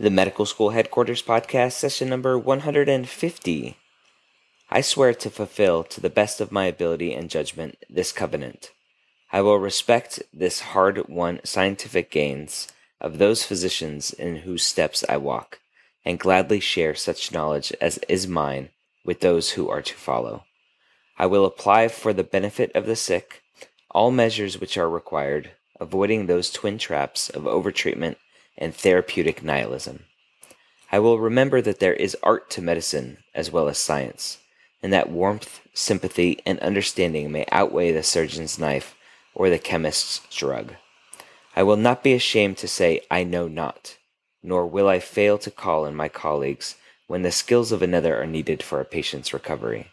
The Medical School Headquarters Podcast, session number 150. I swear to fulfill, to the best of my ability and judgment, this covenant. I will respect this hard won scientific gains of those physicians in whose steps I walk, and gladly share such knowledge as is mine with those who are to follow. I will apply for the benefit of the sick all measures which are required, avoiding those twin traps of overtreatment and therapeutic nihilism. I will remember that there is art to medicine as well as science, and that warmth, sympathy, and understanding may outweigh the surgeon's knife or the chemist's drug. I will not be ashamed to say, I know not, nor will I fail to call in my colleagues when the skills of another are needed for a patient's recovery.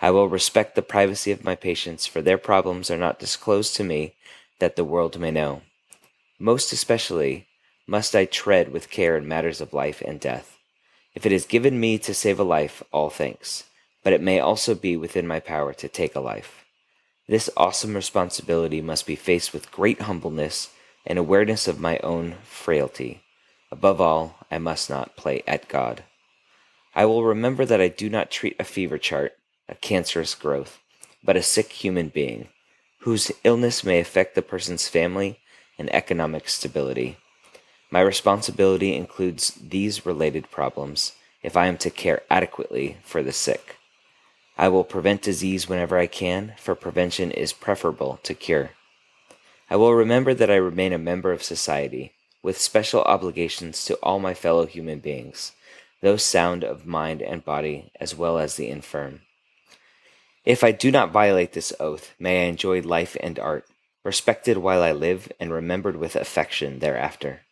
I will respect the privacy of my patients, for their problems are not disclosed to me that the world may know. Most especially must I tread with care in matters of life and death. If it is given me to save a life, all thanks, but it may also be within my power to take a life. This awesome responsibility must be faced with great humbleness and awareness of my own frailty. Above all, I must not play at God. I will remember that I do not treat a fever chart, a cancerous growth, but a sick human being, whose illness may affect the person's family and economic stability. My responsibility includes these related problems if I am to care adequately for the sick. I will prevent disease whenever I can, for prevention is preferable to cure. I will remember that I remain a member of society, with special obligations to all my fellow human beings, those sound of mind and body, as well as the infirm. If I do not violate this oath, may I enjoy life and art, respected while I live and remembered with affection thereafter.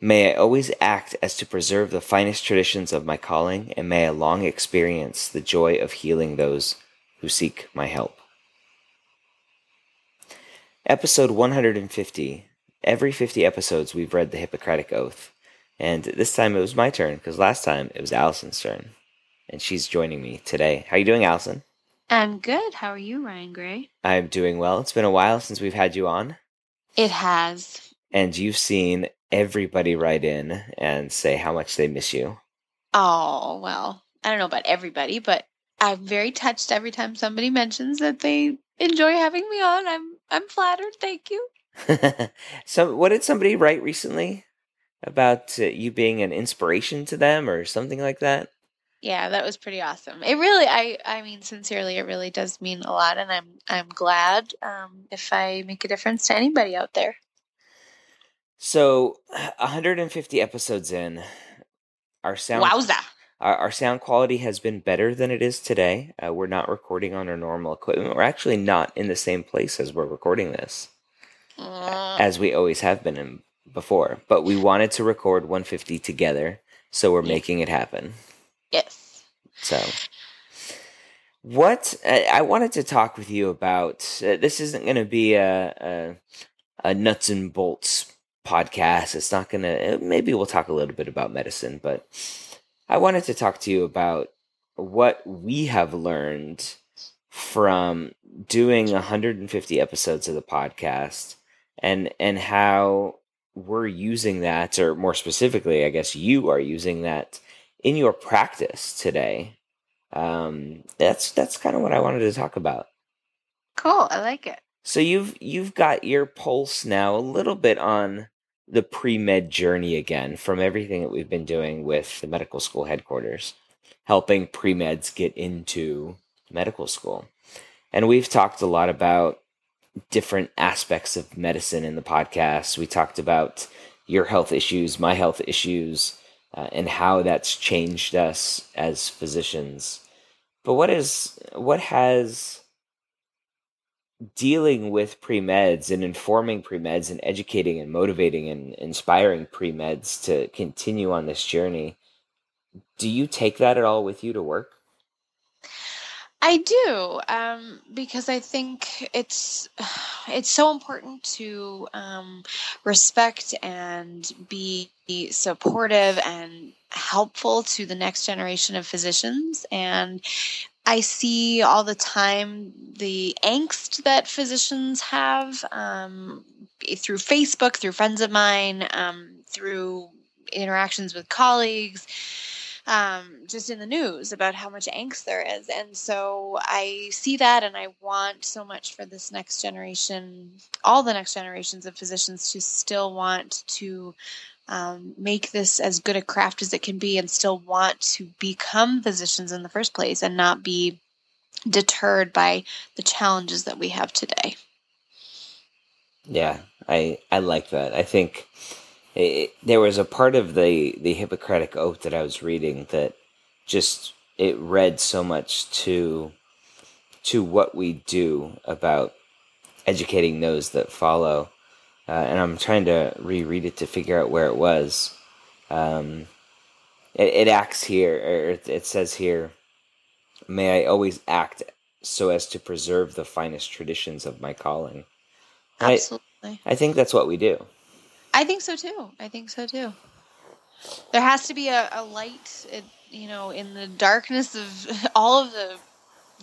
May I always act as to preserve the finest traditions of my calling, and may I long experience the joy of healing those who seek my help. Episode 150. Every 50 episodes, we've read the Hippocratic Oath. And this time it was my turn, because last time it was Allison's turn. And she's joining me today. How are you doing, Allison? I'm good. How are you, Ryan Gray? I'm doing well. It's been a while since we've had you on. It has. And you've seen everybody write in and say how much they miss you. Oh, well, I don't know about everybody, but I'm very touched every time somebody mentions that they enjoy having me on. I'm I'm flattered. Thank you. so, what did somebody write recently about uh, you being an inspiration to them or something like that? Yeah, that was pretty awesome. It really, I, I mean, sincerely, it really does mean a lot, and I'm, I'm glad um, if I make a difference to anybody out there. So, 150 episodes in, our sound, wowza, our, our sound quality has been better than it is today. Uh, we're not recording on our normal equipment. We're actually not in the same place as we're recording this, Mm, as we always have been in before. But we wanted to record 150 together, so we're Yeah. making it happen. yes. So, what I I wanted to talk with you about uh, this isn't going to be a, a a nuts and bolts podcast. It's not going to. Maybe we'll talk a little bit about medicine, but I wanted to talk to you about what we have learned from doing 150 episodes of the podcast and and how we're using that or more specifically i guess you are using that in your practice today um, that's that's kind of what i wanted to talk about Cool. I like it. so you've you've got your pulse now a little bit on the pre-med journey again from everything that we've been doing with the medical school headquarters helping pre-meds get into medical school. And we've talked a lot about different aspects of medicine in the podcast. We talked about your health issues my health issues uh, and how that's changed us as physicians. But what is what has dealing with pre-meds and informing pre-meds and educating and motivating and inspiring pre-meds to continue on this journey do you take that at all with you to work I do, um, because I think it's it's so important to um, respect and be supportive and helpful to the next generation of physicians. And I see all the time the angst that physicians have um, through Facebook, through friends of mine, um, through interactions with colleagues um, just in the news about how much angst there is. And so I see that and I want so much for this next generation, all the next generations of physicians to still want to um, make this as good a craft as it can be and still want to become physicians in the first place and not be deterred by the challenges that we have today. Yeah, I I like that. I think it, there was a part of the the Hippocratic Oath that I was reading that just it read so much to to what we do about educating those that follow. Uh, and I'm trying to reread it to figure out where it was. Um, it, it acts here, or it, it says here, may I always act so as to preserve the finest traditions of my calling. Absolutely. I, I think that's what we do. I think so too. I think so too. There has to be a, a light, it, you know, in the darkness of all of the,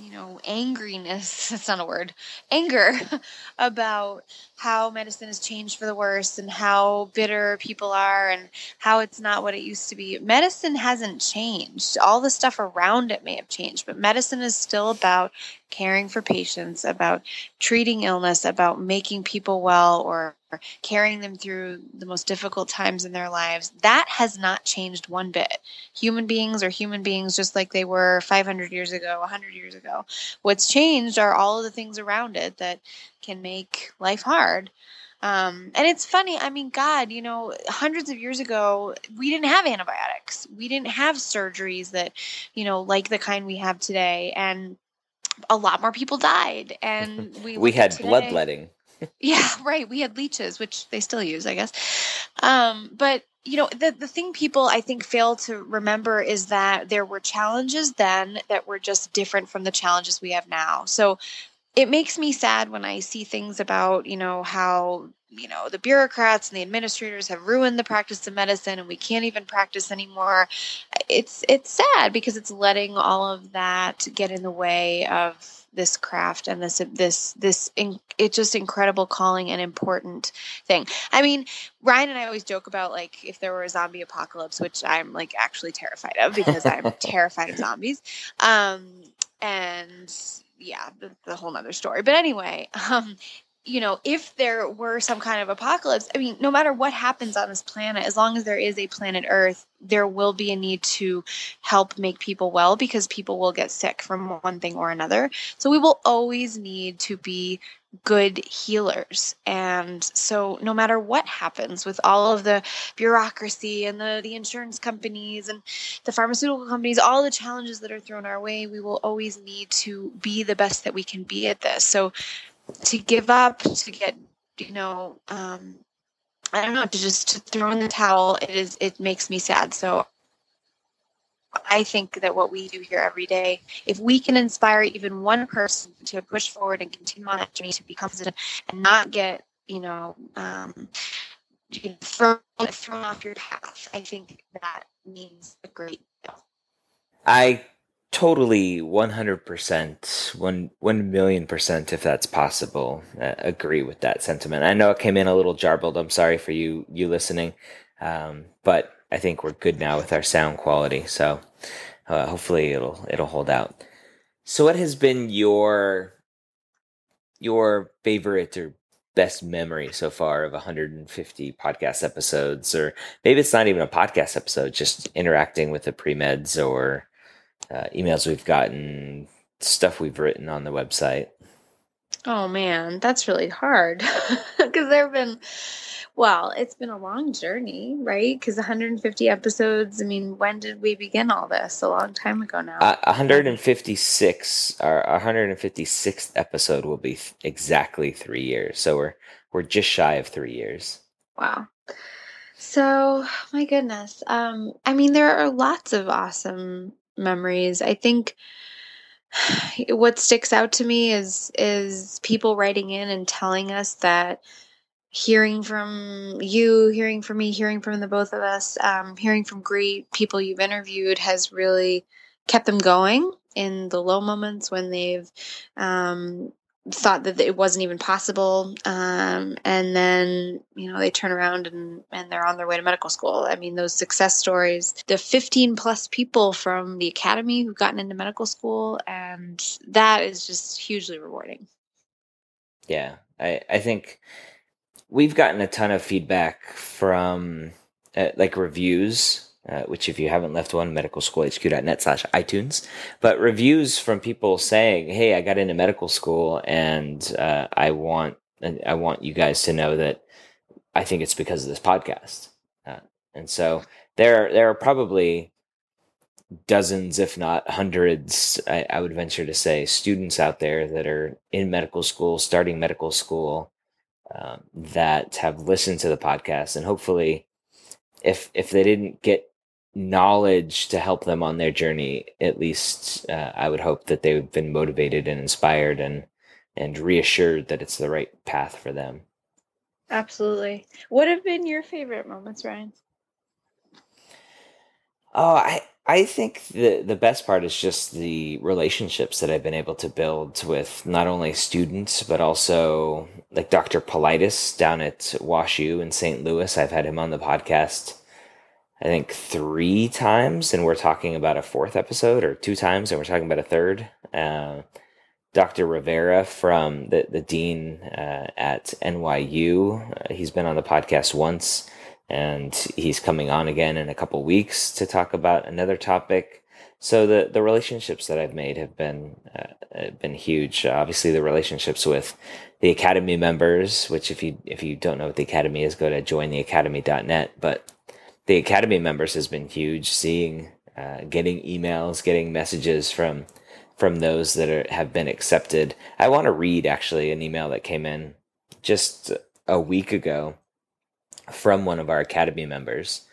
you know, angriness. That's not a word. Anger about how medicine has changed for the worse and how bitter people are and how it's not what it used to be. Medicine hasn't changed. All the stuff around it may have changed, but medicine is still about caring for patients, about treating illness, about making people well or carrying them through the most difficult times in their lives. That has not changed one bit. Human beings are human beings just like they were 500 years ago, 100 years ago. What's changed are all of the things around it that can make life hard. Um, and it's funny. I mean, God, you know, hundreds of years ago, we didn't have antibiotics. We didn't have surgeries that, you know, like the kind we have today. And a lot more people died. And we We had today- bloodletting. yeah, right. We had leeches, which they still use, I guess. Um, but you know, the the thing people I think fail to remember is that there were challenges then that were just different from the challenges we have now. So it makes me sad when I see things about, you know, how you know the bureaucrats and the administrators have ruined the practice of medicine and we can't even practice anymore it's it's sad because it's letting all of that get in the way of this craft and this this this in, it's just incredible calling and important thing. I mean, Ryan and I always joke about like if there were a zombie apocalypse, which I'm like actually terrified of because I'm terrified of zombies. Um, and yeah, the, the whole nother story. But anyway, um, you know, if there were some kind of apocalypse, I mean, no matter what happens on this planet, as long as there is a planet Earth, there will be a need to help make people well because people will get sick from one thing or another. So we will always need to be good healers. And so no matter what happens with all of the bureaucracy and the, the insurance companies and the pharmaceutical companies, all the challenges that are thrown our way, we will always need to be the best that we can be at this. So to give up, to get, you know, um, I don't know, to just to throw in the towel, it is it makes me sad. So I think that what we do here every day, if we can inspire even one person to push forward and continue on that journey to positive and not get, you know, um, thrown, thrown off your path, I think that means a great deal. I totally 100% 1 1 million percent if that's possible uh, agree with that sentiment. I know it came in a little jarbled. I'm sorry for you you listening. Um, but i think we're good now with our sound quality. So uh, hopefully it'll it'll hold out. So what has been your your favorite or best memory so far of 150 podcast episodes? Or maybe it's not even a podcast episode just interacting with the pre-meds or uh, emails we've gotten, stuff we've written on the website. Oh man, that's really hard because there have been, well, it's been a long journey, right? Because 150 episodes. I mean, when did we begin all this? A long time ago now. Uh, 156. Our 156th episode will be th- exactly three years. So we're we're just shy of three years. Wow. So my goodness. Um, I mean, there are lots of awesome memories. I think what sticks out to me is is people writing in and telling us that hearing from you, hearing from me, hearing from the both of us, um, hearing from great people you've interviewed has really kept them going in the low moments when they've um, thought that it wasn't even possible um, and then you know they turn around and, and they're on their way to medical school. I mean those success stories the 15 plus people from the academy who've gotten into medical school and that is just hugely rewarding. Yeah i, I think we've gotten a ton of feedback from uh, like reviews uh, which if you haven't left one, medicalschoolhq.net slash iTunes. But reviews from people saying, "Hey, I got into medical school, and uh, I want I want you guys to know that I think it's because of this podcast." Uh, and so there there are probably dozens, if not hundreds, I, I would venture to say, students out there that are in medical school, starting medical school, um, that have listened to the podcast, and hopefully if if they didn't get knowledge to help them on their journey at least uh, i would hope that they've been motivated and inspired and and reassured that it's the right path for them. Absolutely. What have been your favorite moments ryan? Oh i i think the the best part is just the relationships that i've been able to build with not only students but also like dr politis down at washu in st louis i've had him on the podcast I think three times, and we're talking about a fourth episode, or two times, and we're talking about a third. Uh, Dr. Rivera from the, the dean uh, at NYU, uh, he's been on the podcast once, and he's coming on again in a couple weeks to talk about another topic. So the the relationships that I've made have been uh, been huge. obviously, the relationships with the academy members, which if you if you don't know what the academy is, go to jointheacademy.net. But the academy members has been huge. Seeing, uh, getting emails, getting messages from from those that are, have been accepted. I want to read actually an email that came in just a week ago from one of our academy members.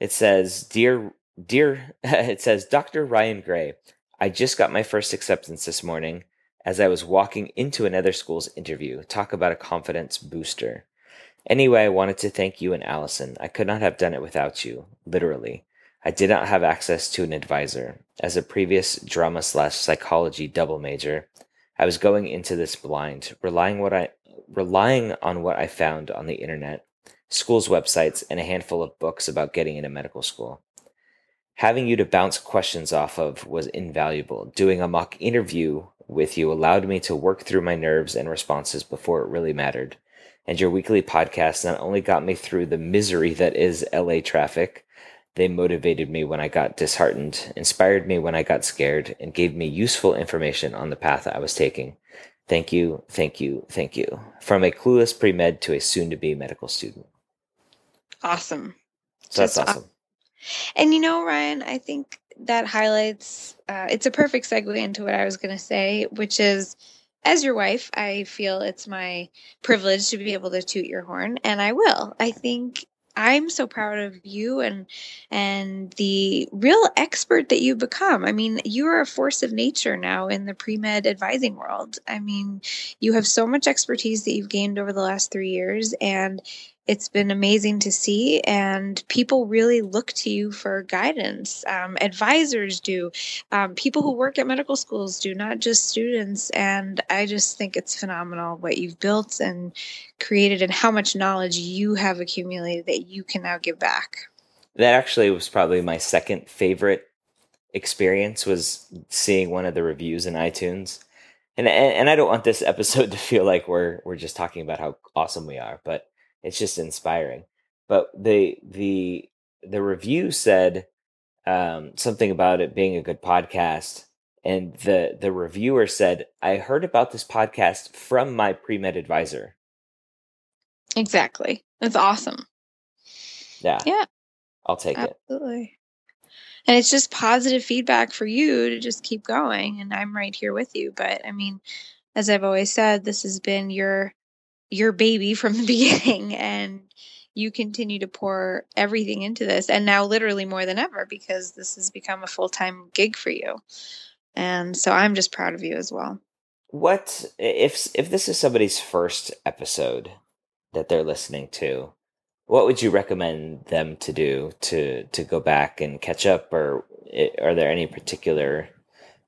It says, "Dear, dear," it says, "Dr. Ryan Gray, I just got my first acceptance this morning." As I was walking into another school's interview, talk about a confidence booster. Anyway, I wanted to thank you and Allison. I could not have done it without you, literally. I did not have access to an advisor. As a previous drama slash psychology double major, I was going into this blind, relying what I relying on what I found on the internet, schools' websites, and a handful of books about getting into medical school. Having you to bounce questions off of was invaluable. Doing a mock interview with you allowed me to work through my nerves and responses before it really mattered and your weekly podcast not only got me through the misery that is LA traffic, they motivated me when I got disheartened, inspired me when I got scared, and gave me useful information on the path I was taking. Thank you, thank you, thank you. From a clueless pre med to a soon to be medical student. Awesome. That's Just awesome. And you know, Ryan, I think that highlights, uh, it's a perfect segue into what I was going to say, which is as your wife, I feel it's my privilege to be able to toot your horn, and I will. I think I'm so proud of you and and the real expert that you've become. I mean, you're a force of nature now in the pre-med advising world. I mean, you have so much expertise that you've gained over the last 3 years and it's been amazing to see. And people really look to you for guidance. Um, advisors do, um, people who work at medical schools do, not just students. And I just think it's phenomenal what you've built and created and how much knowledge you have accumulated that you can now give back. That actually was probably my second favorite experience was seeing one of the reviews in iTunes. And, and and I don't want this episode to feel like we're we're just talking about how awesome we are, but it's just inspiring. But the the the review said um, something about it being a good podcast, and the the reviewer said, "I heard about this podcast from my pre med advisor." Exactly, that's awesome. Yeah, yeah, I'll take absolutely. it. Absolutely and it's just positive feedback for you to just keep going and i'm right here with you but i mean as i've always said this has been your your baby from the beginning and you continue to pour everything into this and now literally more than ever because this has become a full-time gig for you. And so i'm just proud of you as well. What if if this is somebody's first episode that they're listening to what would you recommend them to do to to go back and catch up or are there any particular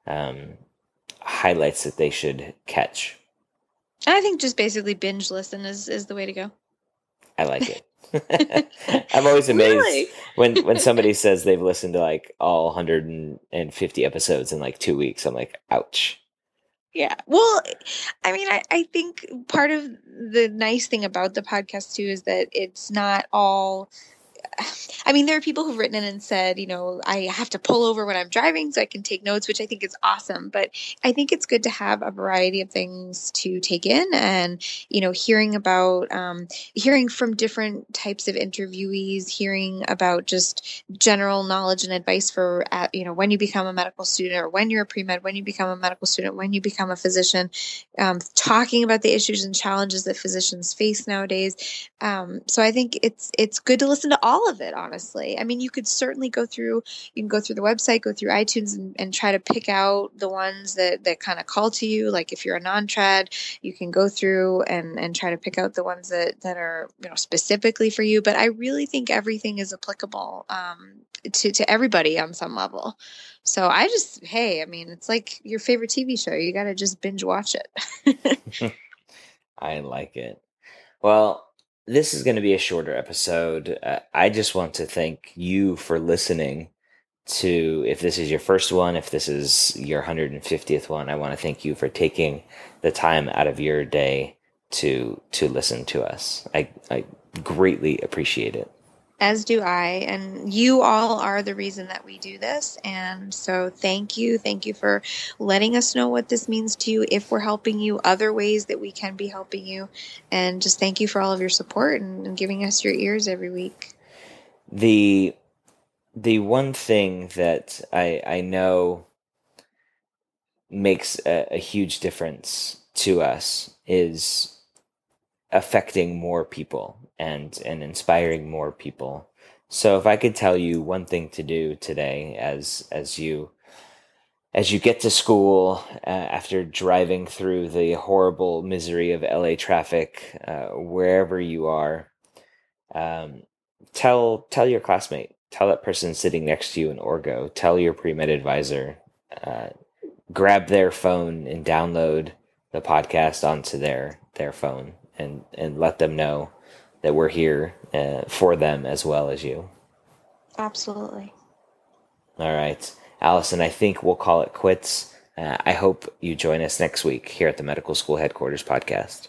um, highlights that they should catch i think just basically binge listen is is the way to go i like it i'm always amazed really? when when somebody says they've listened to like all 150 episodes in like two weeks i'm like ouch yeah. Well, I mean, I, I think part of the nice thing about the podcast too is that it's not all I mean, there are people who've written in and said, you know, I have to pull over when I'm driving so I can take notes, which I think is awesome. But I think it's good to have a variety of things to take in and, you know, hearing about, um, hearing from different types of interviewees, hearing about just general knowledge and advice for, uh, you know, when you become a medical student or when you're a pre med, when you become a medical student, when you become a physician, um, talking about the issues and challenges that physicians face nowadays. Um, so I think it's, it's good to listen to all of it, honestly. I mean, you could certainly go through, you can go through the website, go through iTunes and, and try to pick out the ones that, that kind of call to you. Like if you're a non-trad, you can go through and, and try to pick out the ones that, that are, you know, specifically for you. But I really think everything is applicable um, to, to everybody on some level. So I just, hey, I mean, it's like your favorite TV show. You got to just binge watch it. I like it. Well, this is going to be a shorter episode. Uh, I just want to thank you for listening to if this is your first one, if this is your 150th one, I want to thank you for taking the time out of your day to to listen to us. I I greatly appreciate it as do I. And you all are the reason that we do this. And so thank you. Thank you for letting us know what this means to you, if we're helping you, other ways that we can be helping you. And just thank you for all of your support and, and giving us your ears every week. The the one thing that I I know makes a, a huge difference to us is affecting more people and and inspiring more people. So if I could tell you one thing to do today as as you as you get to school uh, after driving through the horrible misery of LA traffic uh, wherever you are um, tell tell your classmate tell that person sitting next to you in orgo tell your pre-med advisor uh, grab their phone and download the podcast onto their their phone and and let them know that we're here uh, for them as well as you. Absolutely. All right, Allison. I think we'll call it quits. Uh, I hope you join us next week here at the Medical School Headquarters podcast.